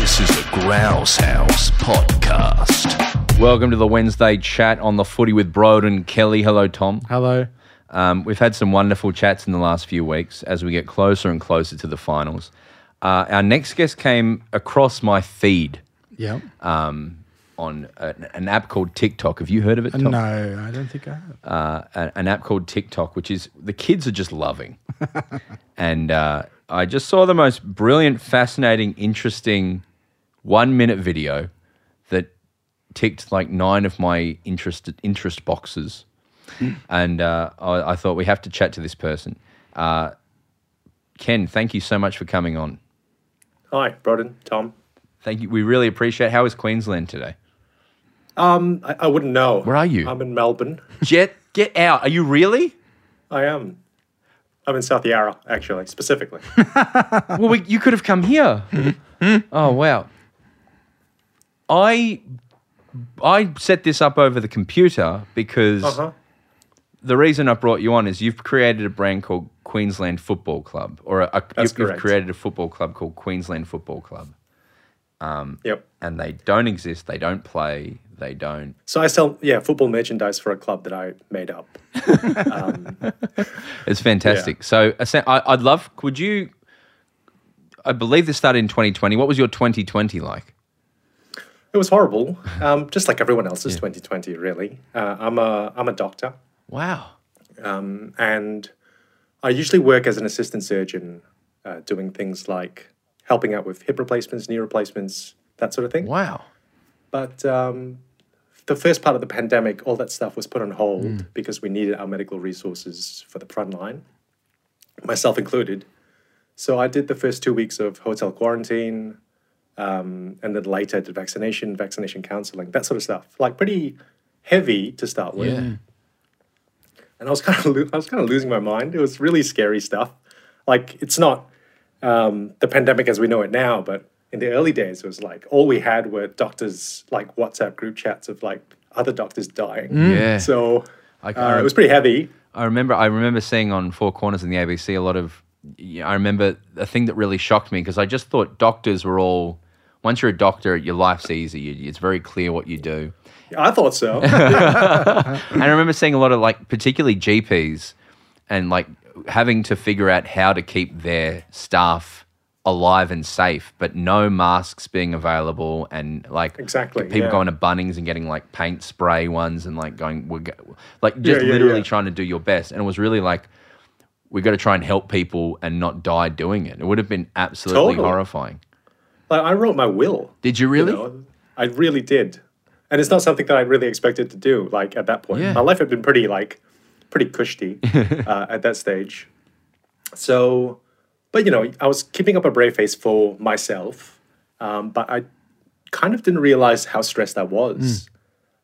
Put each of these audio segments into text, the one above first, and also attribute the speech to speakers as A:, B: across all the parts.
A: This is the Grouse House Podcast.
B: Welcome to the Wednesday chat on the footy with Broden Kelly. Hello, Tom.
C: Hello.
B: Um, we've had some wonderful chats in the last few weeks as we get closer and closer to the finals. Uh, our next guest came across my feed
C: Yeah.
B: on a, an app called TikTok. Have you heard of it, Tom?
C: no, I don't think I have.
B: uh, a- an app called TikTok, which is the kids are just loving. and uh, I just saw the most brilliant, fascinating, interesting one minute video that ticked like nine of my interest interest boxes. and uh, I, I thought we have to chat to this person. Uh, Ken, thank you so much for coming on.
D: Hi, Broden, Tom.
B: Thank you. We really appreciate. How is Queensland today?
D: Um, I, I wouldn't know.
B: Where are you?
D: I'm in Melbourne.
B: Jet, get out. Are you really?
D: I am. I'm in South Yarra, actually, specifically.
B: well, we, you could have come here. oh wow! I I set this up over the computer because
D: Uh-huh.
B: the reason I brought you on is you've created a brand called Queensland Football Club, or a, a, you've, created a football club called Queensland Football Club,
D: Yep.
B: and they don't exist. They don't play. They don't.
D: So I sell, yeah, football merchandise for a club that I made up.
B: It's fantastic. So I, I'd love. Could you? I believe this started in 2020. What was your 2020 like?
D: It was horrible, um, just like everyone else's 2020, really. Uh, I'm a I'm a doctor,
B: Wow.
D: and I usually work as an assistant surgeon, uh, doing things like helping out with hip replacements, knee replacements, that sort of thing.
B: Wow.
D: But um, the first part of the pandemic, all that stuff was put on hold because we needed our medical resources for the front line, myself included. So I did the first two weeks of hotel quarantine, um, and then later did vaccination, vaccination counseling, that sort of stuff. Like pretty heavy to start with.
B: Yeah.
D: And I was kind of lo- I was kind of losing my mind. It was really scary stuff. Like it's not um, the pandemic as we know it now, but in the early days, it was like all we had were doctors like WhatsApp group chats of like other doctors dying.
B: Yeah.
D: So
B: I-
D: uh, it was pretty heavy.
B: I remember I remember seeing on Four Corners in the ABC a lot of I remember a thing that really shocked me because I just thought doctors were all once you're a doctor your life's easy You- it's very clear what you do
D: I thought so.
B: and I remember seeing a lot of like particularly GPs and like having to figure out how to keep their staff alive and safe but no masks being available and like
D: Exactly,
B: people
D: yeah.
B: going to Bunnings and getting like paint spray ones and like going we're go- like just
D: Yeah, yeah,
B: literally trying to do your best and it was really like we've got to try and help people and not die doing it. It would have been absolutely
D: Totally.
B: horrifying.
D: Like I wrote my will.
B: Did you really?
D: You know? I really did. And it's not something that I really expected to do. Like at that point,
B: Yeah.
D: my life had been pretty like pretty cushy uh, at that stage. So, but you know, I was keeping up a brave face for myself, um, but I kind of didn't realize how stressed I was.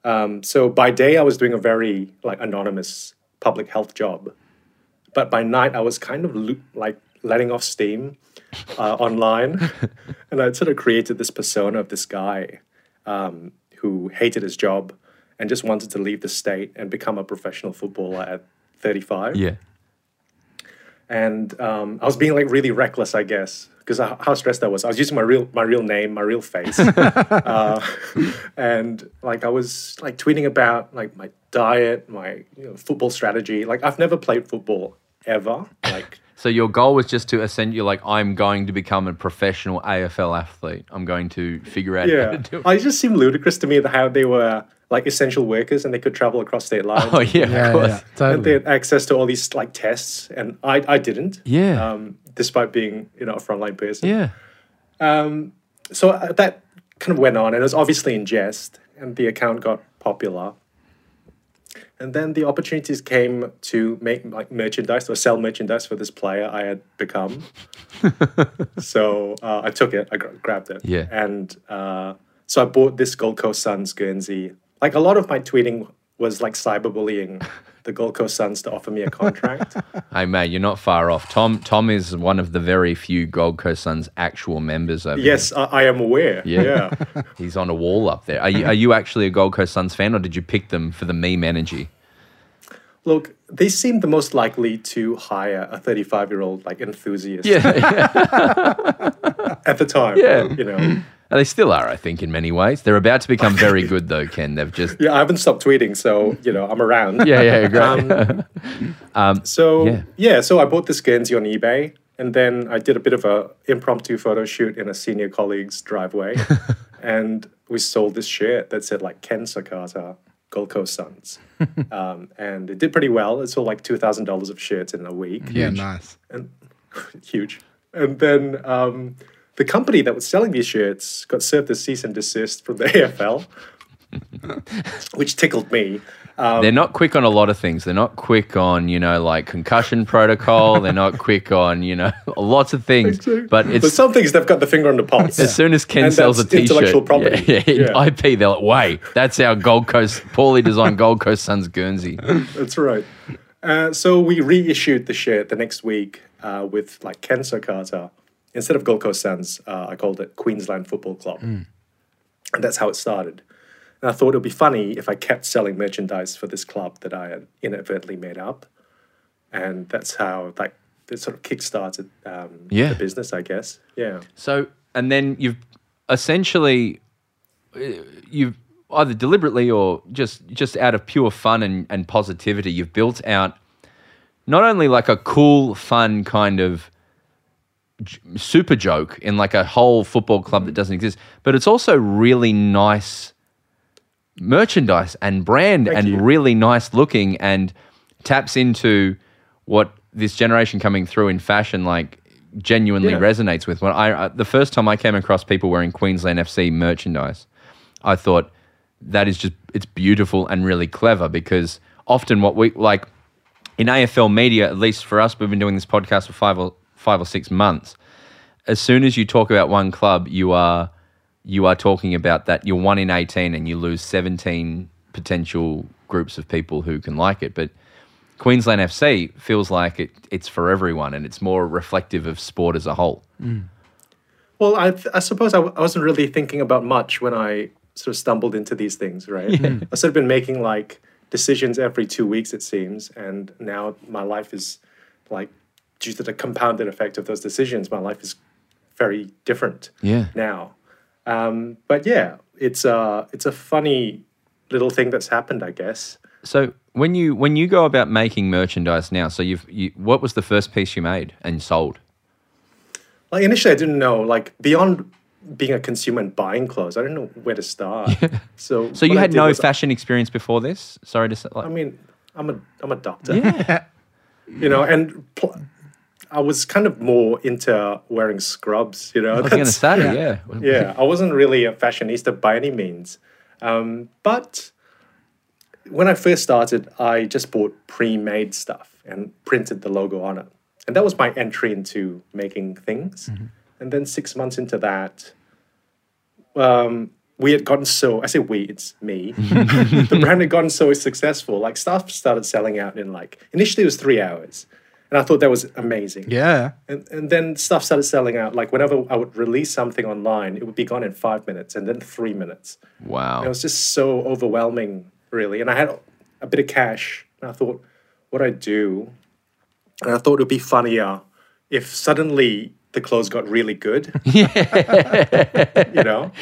D: Um, so by day, I was doing a very like anonymous public health job, but by night, I was kind of lo- like letting off steam uh, online, and I'd sort of created this persona of this guy um, who hated his job and just wanted to leave the state and become a professional footballer at 35
B: Yeah.
D: and um, I was being like really reckless, I guess, because how stressed I was. I was using my real my real name, my real face, uh, and like I was like tweeting about like my diet, my you know, football strategy. Like I've never played football ever. Like
B: So your goal was just to ascend You're like I'm going to become a professional AFL athlete. I'm going to figure out how
D: yeah,
B: to do it.
D: it just seemed ludicrous to me that how they were like essential workers and they could travel across state lines.
B: Oh yeah,
C: Yeah,
B: of course.
C: yeah,
D: And
C: totally.
D: they had access to all these like tests, and I I didn't.
B: Yeah.
D: Um, despite being you know a frontline person.
B: Yeah.
D: Um, so uh, that kind of went on and it was obviously in jest and the account got popular and then the opportunities came to make like merchandise or sell merchandise for this player i had become. So uh, i took it i gra- grabbed it.
B: Yeah.
D: and uh, so i bought this gold coast suns guernsey like a lot of my tweeting was like cyberbullying the gold coast suns to offer me a contract
B: Hey mate, you're not far off. Tom Tom is one of the very few Gold Coast Suns actual members over
D: yes I, I am aware
B: Yeah.
D: yeah.
B: He's on a wall up there. Are you, are you actually a Gold Coast Suns fan or did you pick them for the meme energy?
D: Look, they seem the most likely to hire a 35 year old like enthusiast
B: Yeah.
D: at the time.
B: Yeah.
D: You know,
B: They still are, I think, in many ways. They're about to become very good, though, Ken. They've just.
D: Yeah, I haven't stopped tweeting, so you know I'm around.
B: Yeah, yeah, great.
D: So
B: Yeah.
D: yeah. so I bought this Guernsey on eBay, and then I did a bit of a impromptu photo shoot in a senior colleague's driveway, and we sold this shirt that said like Ken Sakata, Gold Coast Suns, um, and it did pretty well. It sold like two thousand dollars of shirts in a week.
C: Yeah, nice.
D: and huge. And then um, the company that was selling these shirts got served a cease and desist from the AFL, which tickled me. Um,
B: They're not quick on a lot of things. They're not quick on, you know, like concussion protocol. They're not quick on, you know, lots of things. But
D: but
B: it's
D: some things they've got the finger on the pulse.
B: as soon as Ken
D: And
B: sells a t-shirt,
D: intellectual property.
B: Yeah, yeah,
D: Yeah.
B: IP, they're like, wait, that's our Gold Coast, poorly designed Gold Coast Suns Guernsey.
D: That's right. Uh, so we reissued the shirt the next week uh, with like Ken Sakata. Instead of Gold Coast Suns, uh, I called it Queensland Football Club. And that's how it started. And I thought it would be funny if I kept selling merchandise for this club that I had inadvertently made up. And that's how like it sort of kickstarted um,
B: Yeah.
D: the business, I guess. Yeah.
B: So, and then you've essentially, uh, you've either deliberately or just just out of pure fun and, and positivity, you've built out not only like a cool, fun kind of super joke in like a whole football club that doesn't exist, but it's also really nice merchandise and brand
D: Thank
B: and
D: you.
B: really nice looking and taps into what this generation coming through in fashion like genuinely
D: Yeah.
B: resonates with. When I, I the first time I came across people wearing Queensland FC merchandise, I thought that is just it's beautiful and really clever because often what we like in AFL media, at least for us, we've been doing this podcast for five or five or six months. As soon as you talk about one club, you are you are talking about that you're one in eighteen and you lose seventeen potential groups of people who can like it. But Queensland FC feels like it, it's for everyone and it's more reflective of sport as a whole. Mm.
D: Well, I, I suppose I, w- I wasn't really thinking about much when I sort of stumbled into these things, right? Mm-hmm. I've sort of been making like decisions every two weeks, it seems. And now my life is like, due to the compounded effect of those decisions, my life is very different
B: Yeah.
D: now. Um, but yeah, it's a, it's a funny little thing that's happened, I guess.
B: So when you when you go about making merchandise now, so you've you, what was the first piece you made and sold?
D: Like initially, I didn't know, like beyond being a consumer and buying clothes, I didn't know where to start. So,
B: So you had no
D: was-
B: fashion experience before this? Sorry to say. Like,
D: I mean, I'm a I'm a doctor.
B: yeah.
D: you know, and pl- I was kind of more into wearing scrubs, you know.
B: I was going to say, yeah.
D: yeah, I wasn't really a fashionista by any means. Um, but when I first started, I just bought pre-made stuff and printed the logo on it. And that was my entry into making things. And then six months into that, um, we had gotten so, I say we, it's me. the brand had gotten so successful. Like stuff started selling out in like, initially it was three hours. And I thought that was amazing.
C: Yeah.
D: And, and then stuff started selling out. Like whenever I would release something online, it would be gone in five minutes and then three minutes.
B: Wow.
D: It was just so overwhelming, really. And I had a bit of cash. And I thought, what I do? And I thought it would be funnier if suddenly the clothes got really good. you know?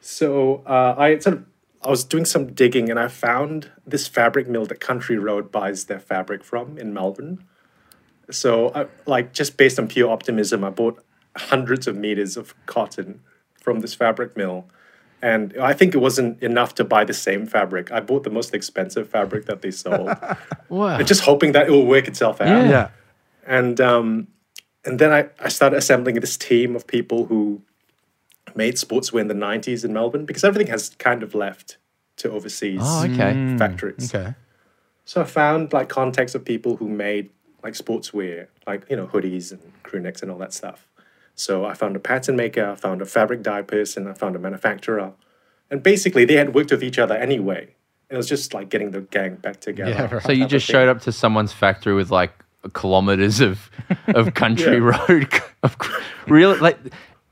D: So uh, I sort of I was doing some digging and I found this fabric mill that Country Road buys their fabric from in Melbourne. So, I, like, just based on pure optimism, I bought hundreds of meters of cotton from this fabric mill. And I think it wasn't enough to buy the same fabric. I bought the most expensive fabric that they sold,
B: wow.
D: just hoping that it will work itself out.
B: Yeah.
C: Yeah.
D: And um, and then I, I started assembling this team of people who made sportswear in the 90s in Melbourne because everything has kind of left to overseas
B: Oh, okay.
D: factories.
C: Okay.
D: So I found like contacts of people who made like sportswear, like you know hoodies and crew necks and all that stuff. So I found a pattern maker, I found a fabric dye person, I found a manufacturer, and basically they had worked with each other anyway. It was just like getting the gang back together.
C: Yeah, right.
B: So you just showed up to someone's factory with like kilometers of of country
D: Yeah.
B: road. Of, really, like,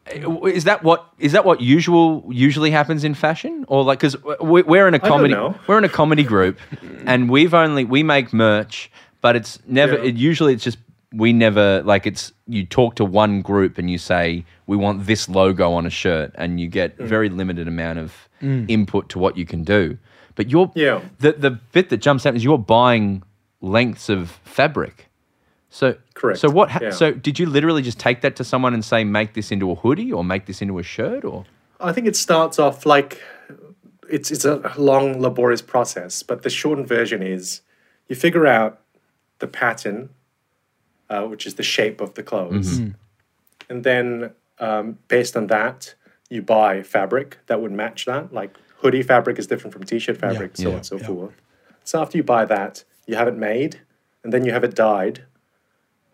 B: eh, is that what is that what usual usually happens in fashion, or like because we're in a comedy we're in a comedy group, and we've only we make merch, but it's never.
D: Yeah.
B: It, usually, it's just we never like it's you talk to one group and you say we want this logo on a shirt and you get
D: Mm.
B: very limited amount of input to what you can do. But you're
D: Yeah.
B: the the bit that jumps out is you're buying lengths of fabric. So
D: Correct,
B: So what? Ha-
D: yeah.
B: So did you literally just take that to someone and say make this into a hoodie or make this into a shirt or?
D: I think it starts off like it's it's a long, laborious process, but the shortened version is you figure out the pattern, uh, which is the shape of the clothes, and then um, based on that, you buy fabric that would match that. Like hoodie fabric is different from t-shirt fabric, so on
B: Yeah.
D: and so forth. So after you buy that, you have it made, and then you have it dyed,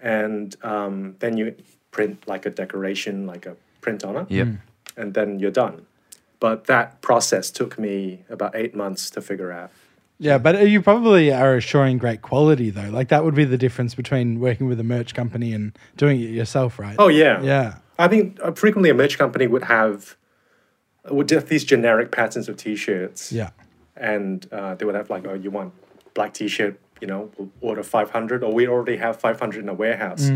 D: and um, then you print like a decoration, like a print on it
B: Yep.
D: and then you're done. But that process took me about eight months to figure out.
C: Yeah, but you probably are assuring great quality though. Like that would be the difference between working with a merch company and doing it yourself, right?
D: Oh yeah,
C: yeah.
D: I think uh, frequently a merch company would have would have these generic patterns of T-shirts,
C: Yeah.
D: and uh, they would have like, oh, you want black T-shirt, you know, we'll order five hundred, or we already have five hundred in a warehouse.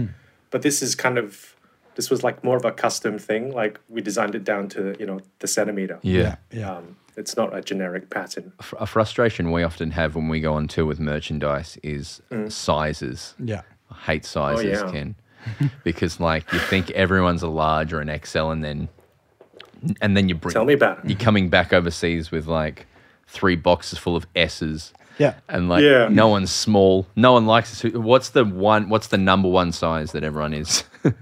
D: But this is kind of this was like more of a custom thing. Like we designed it down to you know the centimeter.
B: Yeah.
C: Yeah.
D: Um, it's not a generic pattern.
B: Fr- A frustration we often have when we go on tour with merchandise is sizes.
C: Yeah.
B: I hate sizes,
D: yeah.
B: Ken, because like you think everyone's a large or an XL, and then and then you bring
D: Tell me about it.
B: you're coming back overseas with like three boxes full of S's.
C: Yeah.
B: And like
D: Yeah.
B: no one's small, no one likes this. What's the one? What's the number one size that everyone is?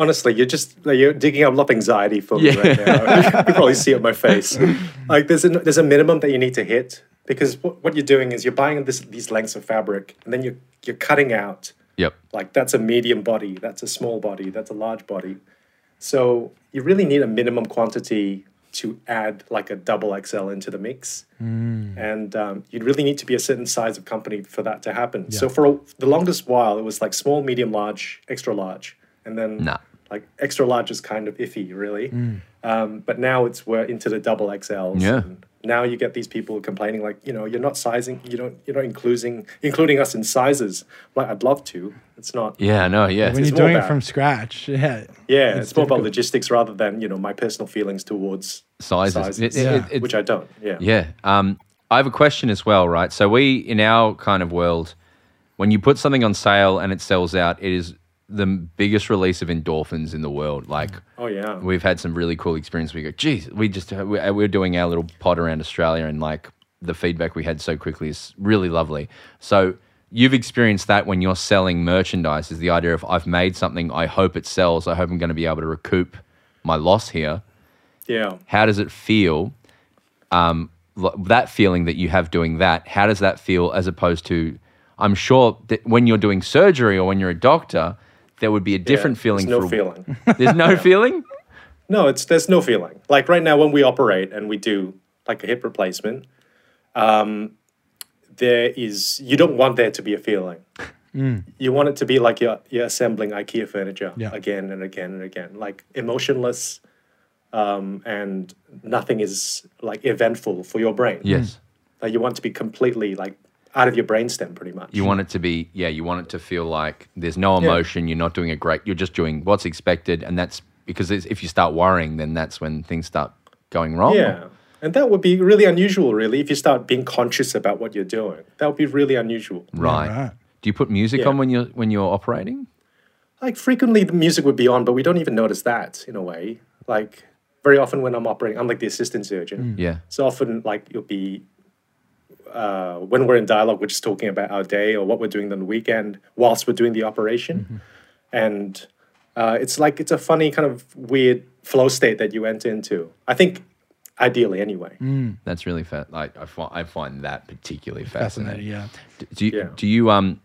D: Honestly, you're just like, you're digging up a lot of anxiety for me
B: Yeah.
D: right now. you probably see it on my face. Like there's a there's a minimum that you need to hit because what, what you're doing is you're buying this these lengths of fabric and then you're you're cutting out
B: yep.
D: like that's a medium body, that's a small body, that's a large body. So you really need a minimum quantity to add like a double XL into the mix, and um, you'd really need to be a certain size of company for that to happen. So for a, the longest while, it was like small, medium, large, extra large, and then
B: Nah.
D: Like extra large is kind of iffy, really. Um, but now it's we're into the double XLs.
B: Yeah.
D: and now you get these people complaining like, you know, you're not sizing, you don't, you're not including including us in sizes. Like I'd love to. It's not.
B: Yeah. No. Yeah.
C: When
D: it's
C: you're
D: more
C: doing it from scratch, yeah.
D: Yeah, it's, more about logistics rather than you know my personal feelings towards
B: Sizes. It- it-
C: Yeah.
B: it-
D: which I don't. Yeah.
B: Yeah. Um, I have a question as well, right? So we, in our kind of world, when you put something on sale and it sells out, it is the biggest release of endorphins in the world. Like
D: Oh yeah.
B: we've had some really cool experience. We go, geez, we just we- we're doing our little pod around Australia, and like the feedback we had so quickly is really lovely. So you've experienced that when you're selling merchandise. Is the idea of I've made something, I hope it sells. I hope I'm going to be able to recoup my loss here
D: yeah.
B: how does it feel um, that feeling that you have doing that how does that feel as opposed to i'm sure that when you're doing surgery or when you're a doctor there would be a different
D: Yeah,
B: feeling
D: There's no
B: for
D: feeling.
B: there's no feeling
D: no, it's there's no feeling. Like right now when we operate and we do like a hip replacement, um, there is you don't want there to be a feeling. You want it to be like you're you're assembling IKEA furniture
C: Yeah.
D: again and again and again, like emotionless, um, and nothing is like eventful for your brain.
B: yes
D: Like you want to be completely like out of your brainstem, pretty much.
B: you want it to be yeah you want it to feel like there's no emotion you're not doing a great you're just doing what's expected and that's because if you start worrying then that's when things start going wrong
D: Yeah. And that would be really unusual, really, if you start being conscious about what you're doing. That would be really unusual.
B: right.
C: right.
B: do you put music
D: Yeah.
B: on when you're when you're operating
D: Like frequently the music would be on, but we don't even notice that in a way. Like very often when I'm operating, I'm like the assistant surgeon. Mm.
B: yeah
D: So often like you'll be uh, when we're in dialogue, we're just talking about our day or what we're doing on the weekend whilst we're doing the operation. And uh, it's like it's a funny kind of weird flow state that you enter into. I think ideally anyway.
B: That's really fa- like I find I find that particularly fascinating.
C: Fascinating, yeah.
B: D- Do you
D: Yeah.
B: do you um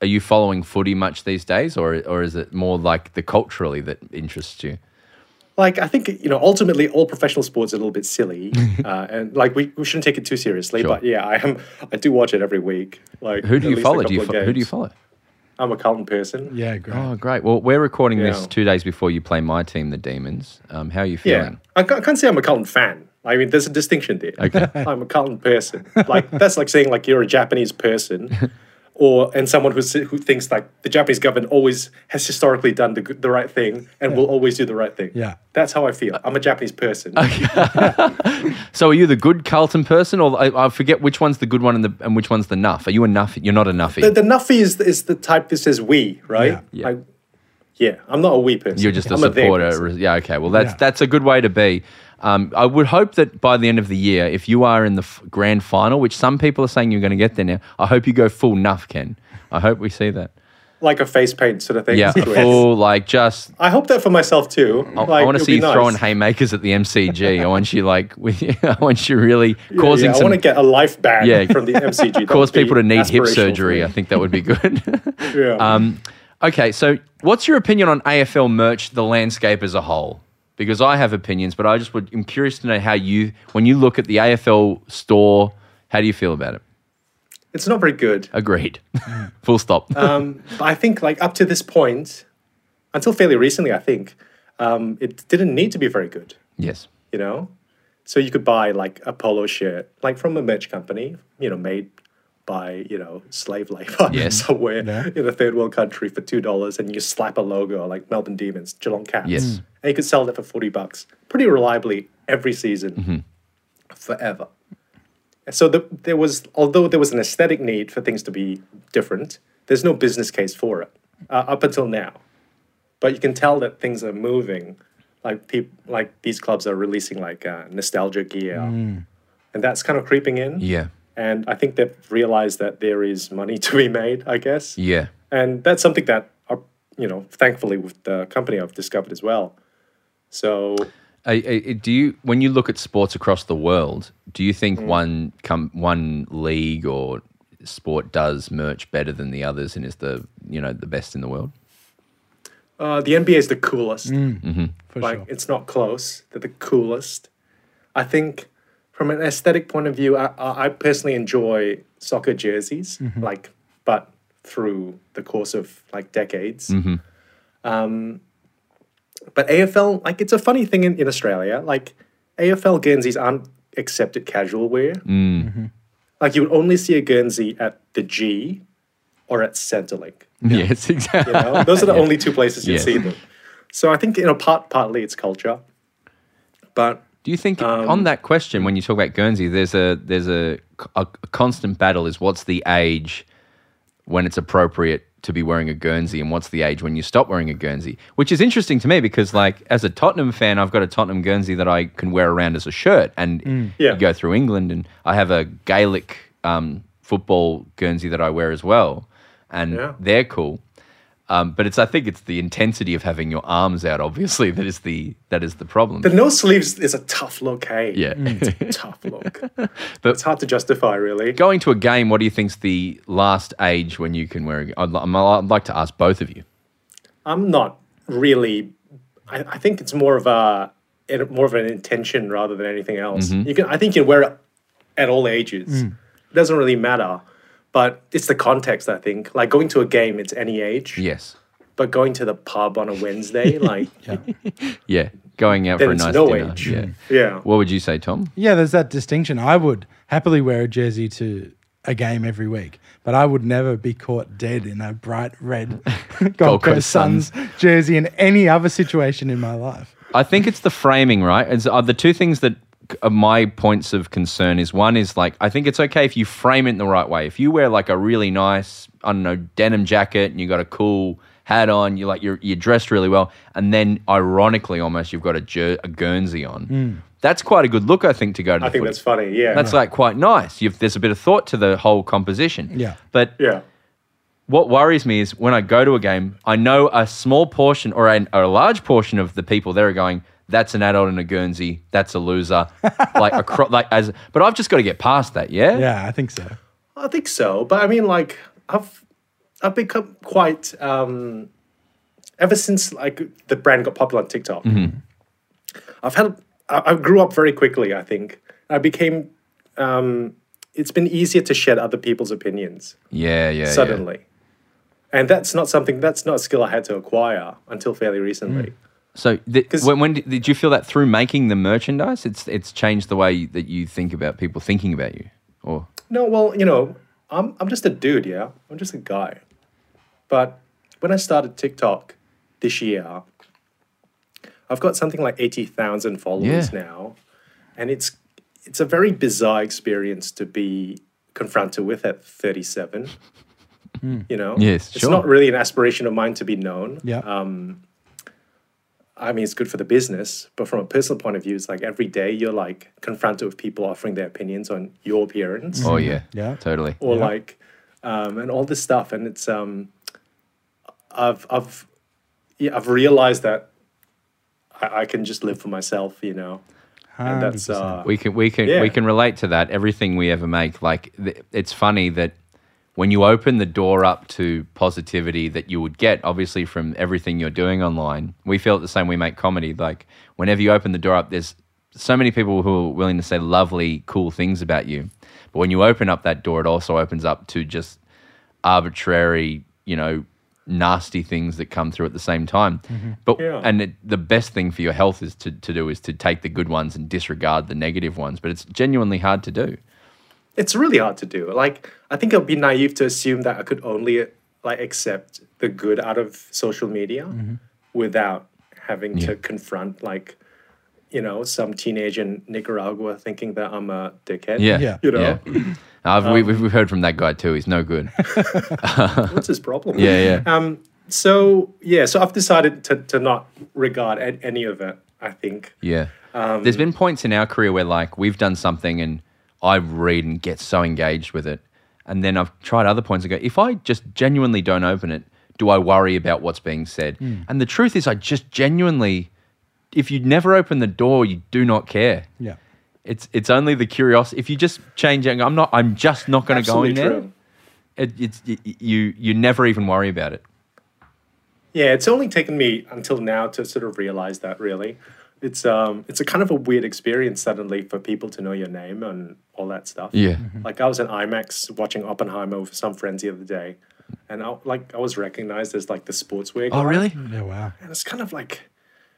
B: are you following footy much these days, or or is it more like the culturally that interests you?
D: Like I think you know ultimately all professional sports are a little bit silly, uh, and like we, we shouldn't take it too seriously.
B: Sure.
D: But yeah, I am I do watch it every week. Like
B: Who do you follow? Do you fo- who do you follow?
D: I'm a Carlton person.
C: Yeah, great.
B: Oh, great. Well, we're recording this two days before you play my team, the Demons. Um, how are you
D: Yeah,
B: feeling?
D: I can't, I can't say I'm a Carlton fan. I mean, there's a distinction there.
B: Okay.
D: I'm a Carlton person. Like that's like saying like you're a Japanese person. or and someone who's, who thinks like the Japanese government always has historically done the, the right thing and will always do the right thing.
C: Yeah.
D: That's how I feel. I'm a Japanese person.
B: So are you the good Carlton person, or I, I forget which one's the good one and, the, and which one's the nuff? Are you a nuff? You're not a nuffy.
D: the, the Nuffy is, is the type that says we, right?
C: Yeah.
B: Yeah.
D: Like, yeah, I'm not a we person.
B: You're just a
D: I'm
B: supporter.
D: person.
B: yeah, okay. Well, that's
C: Yeah.
B: that's a good way to be. Um, I would hope that by the end of the year, if you are in the f- grand final, which some people are saying you're going to get there now, I hope you go full nuff, Ken. I hope we see that.
D: Like a face paint sort of thing.
B: Yeah, full like just.
D: I hope that for myself too.
B: I,
D: Like,
B: want to see you
D: nice.
B: throwing haymakers at the MCG. I want you like with. I want you really causing
D: yeah, I
B: some.
D: want to get a life ban
B: Yeah.
D: from the MCG. That
B: cause people to need hip surgery. I think that would be good.
D: Yeah.
B: Um, okay, so what's your opinion on AFL merch, the landscape as a whole? Because I have opinions, but I just would, I'm curious to know how you, when you look at the AFL store, how do you feel about it?
D: it's not very good.
B: Agreed. Full stop.
D: Um, but I think like up to this point, until fairly recently, I think um, it didn't need to be very good.
B: yes.
D: You know, so you could buy like a polo shirt, like from a merch company, you know, made by you know slave labor
B: Yes.
D: somewhere
C: Yeah.
D: in a third world country for two dollars, and you slap a logo like Melbourne Demons, Geelong Cats,
B: Yes. Mm.
D: and you could sell that for forty bucks pretty reliably every season,
B: Mm-hmm.
D: forever. So the, there was, although there was an aesthetic need for things to be different, there's no business case for it uh, up until now. But you can tell that things are moving. Like people, like these clubs are releasing like uh, nostalgia gear, and that's kind of creeping in.
B: Yeah.
D: And I think they've realized that there is money to be made. I guess.
B: Yeah.
D: And that's something that, uh, you know, thankfully with the company I've discovered as well. So
B: I, I, do you, when you look at sports across the world, do you think
D: Mm.
B: one com, one league or sport does merch better than the others and is the you know the best in the world?
D: uh, the NBA is the coolest.
C: for
D: like
C: sure.
D: it's not close. They're the coolest. I think from an aesthetic point of view, I, I I personally enjoy soccer jerseys, mm-hmm. like but through the course of like decades. Mm-hmm. Um, but AFL, like it's a funny thing in, in Australia. Like AFL Guernseys aren't accepted casual wear. Mm. Mm-hmm. Like you would only see a Guernsey at the G or at Centrelink.
B: Yes, exactly.
D: You know, those are the only two places you
B: Yes.
D: see them. So I think you know, part partly it's culture, but
B: Do you think
D: Um,
B: on that question when you talk about Guernsey, there's a there's a, a, a constant battle is what's the age when it's appropriate to be wearing a Guernsey and what's the age when you stop wearing a Guernsey, which is interesting to me because like as a Tottenham fan, I've got a Tottenham Guernsey that I can wear around as a shirt, and
D: Yeah.
B: you go through England, and I have a Gaelic um, football Guernsey that I wear as well, and
D: Yeah.
B: they're cool. Um, but it's I think it's the intensity of having your arms out, obviously, that is the that is the problem.
D: the no sleeves is a tough look. Hey,
B: Yeah.
D: it's a tough look.
B: But-
D: it's hard to justify, really.
B: Going to a game, what do you think's the last age when you can wear? A, I'd, li- I'd like to ask both of you.
D: I'm not really. I, I think it's more of a more of an intention rather than anything else.
B: Mm-hmm.
D: You can, I think you can wear it at all ages. It doesn't really matter, but it's the context. I think, like going to a game, it's any age.
B: Yes.
D: But going to the pub on a Wednesday, like
B: Yeah. Going out
D: then
B: for a
D: it's
B: nice
D: no
B: dinner.
D: age.
B: Yeah.
D: yeah.
B: What would you say, Tom?
C: Yeah, there's that distinction. I would happily wear a jersey to a game every week, but I would never be caught dead in a bright red Gold,
B: Coast
C: Coast Suns jersey in any other situation in my life.
B: I think it's the framing, right? It's uh, the two things that are Uh, my points of concern is one is like I think it's okay if you frame it in the right way. If you wear like a really nice, I don't know, denim jacket and you got a cool hat on, you like you're you're dressed really well, and then ironically almost you've got a, jer- a Guernsey on. Mm. That's quite a good look, I think, to go to the
D: I think
B: footy.
D: that's funny. Yeah.
B: That's like quite nice. You've, there's a bit of thought to the whole composition.
C: Yeah.
B: But
D: yeah.
B: what worries me is when I go to a game, I know a small portion or a, or a large portion of the people there are going, "That's an adult in a Guernsey. That's a loser." like across, like as, but I've just got to get past that. Yeah.
C: Yeah, I think so.
D: I think so, but I mean, like I've I've become quite um, ever since like the brand got popular on TikTok. I've had I, I grew up very quickly. I think I became. Um, it's been easier to shed other people's opinions
B: Yeah. Yeah. yeah.
D: suddenly, and that's not something that's not a skill I had to acquire until fairly recently.
B: So th-
D: 'Cause-
B: when, when did, did you feel that through making the merchandise? It's it's changed the way that you think about people thinking about you. Or
D: No, well, you know, I'm I'm just a dude, yeah. I'm just a guy. But when I started TikTok this year, I've got something like eighty thousand followers
B: Yeah.
D: now, and it's it's a very bizarre experience to be confronted with at thirty seven. You know,
B: Yes,
D: it's
B: sure.
D: not really an aspiration of mine to be known.
C: Yeah.
D: Um, I mean, it's good for the business, but from a personal point of view, it's like every day you're like confronted with people offering their opinions on your appearance
B: Oh yeah,
C: Yeah.
B: totally.
D: or
C: Yeah.
D: like um, and all this stuff and it's um i've i've yeah i've realized that i, I can just live for myself you know and that's uh
B: We can we can
D: Yeah.
B: we can relate to that. Everything we ever make, like th- it's funny that when you open the door up to positivity that you would get, obviously from everything you're doing online, we feel it the same. We make comedy. Like whenever you open the door up, there's so many people who are willing to say lovely, cool things about you. But when you open up that door, it also opens up to just arbitrary, you know, nasty things that come through at the same time. Mm-hmm. But
D: Yeah.
B: and it, the best thing for your health is to, to do is to take the good ones and disregard the negative ones. But it's genuinely hard to do.
D: It's really hard to do like i think it would be naive to assume that i could only like accept the good out of social media without having to confront like you know some teenager in nicaragua thinking that i'm a dickhead
B: Yeah,
C: Yeah.
D: you know
B: yeah. I've, we, we've heard from that guy too. He's no good.
D: what's his problem
B: Yeah, yeah.
D: Um, so yeah, so I've decided to, to not regard any of it. I think.
B: Yeah.
D: Um,
B: There's been points in our career where like we've done something and I read and get so engaged with it. And then I've tried other points and go, if I just genuinely don't open it, do I worry about what's being said? Hmm. And the truth is I just genuinely if you never open the door, you do not care.
C: Yeah.
B: It's it's only the curiosity. If you just change it, I'm not. I'm just not going to go in
D: Absolutely
B: there. It, it's y- y- you. You never even worry about it.
D: Yeah, it's only taken me until now to sort of realize that. Really, it's um, it's a kind of a weird experience suddenly for people to know your name and all that stuff.
B: Yeah.
D: Like I was in IMAX watching Oppenheimer with some friends the other day, and I, like I was recognized as like the sportswear guy.
B: Oh, really?
C: Yeah. Wow.
D: And it's kind of like,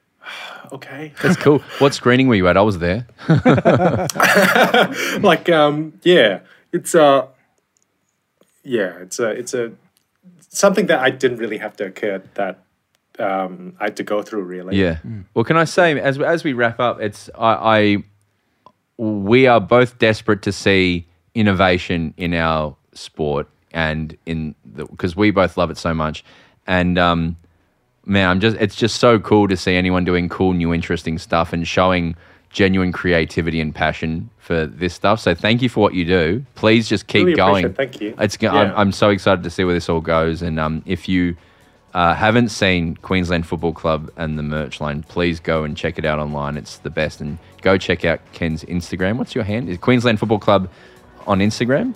D: okay.
B: That's cool. what screening were you at? I was there.
D: like um yeah it's uh yeah it's a it's a something that i didn't really have to occur that um i had to go through really
B: Yeah. Well, can I say as as we wrap up, it's I, I we are both desperate to see innovation in our sport and in because we both love it so much, and um, man, I'm just it's just so cool to see anyone doing cool, new, interesting stuff and showing genuine creativity and passion for this stuff. So thank you for what you do. Please just keep
D: Really
B: going.
D: Thank you.
B: It's go- I'm, I'm so excited to see where this all goes. And um, if you uh, haven't seen Queensland Football Club and the merch line, please go and check it out online. It's the best. And go check out Ken's Instagram. What's your hand? Is Queensland Football Club on Instagram?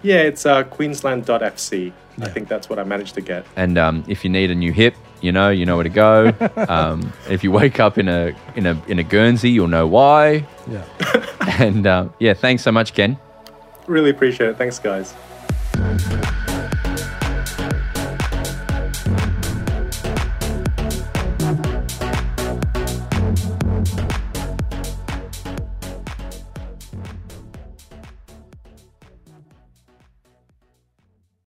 D: yeah it's uh queensland.fc i think that's what i managed to get
B: And um, if you need a new hip, you know, you know where to go. um, if you wake up in a in a in a Guernsey, you'll know why.
C: Yeah.
B: And uh, yeah, thanks so much, Ken.
D: really appreciate it thanks guys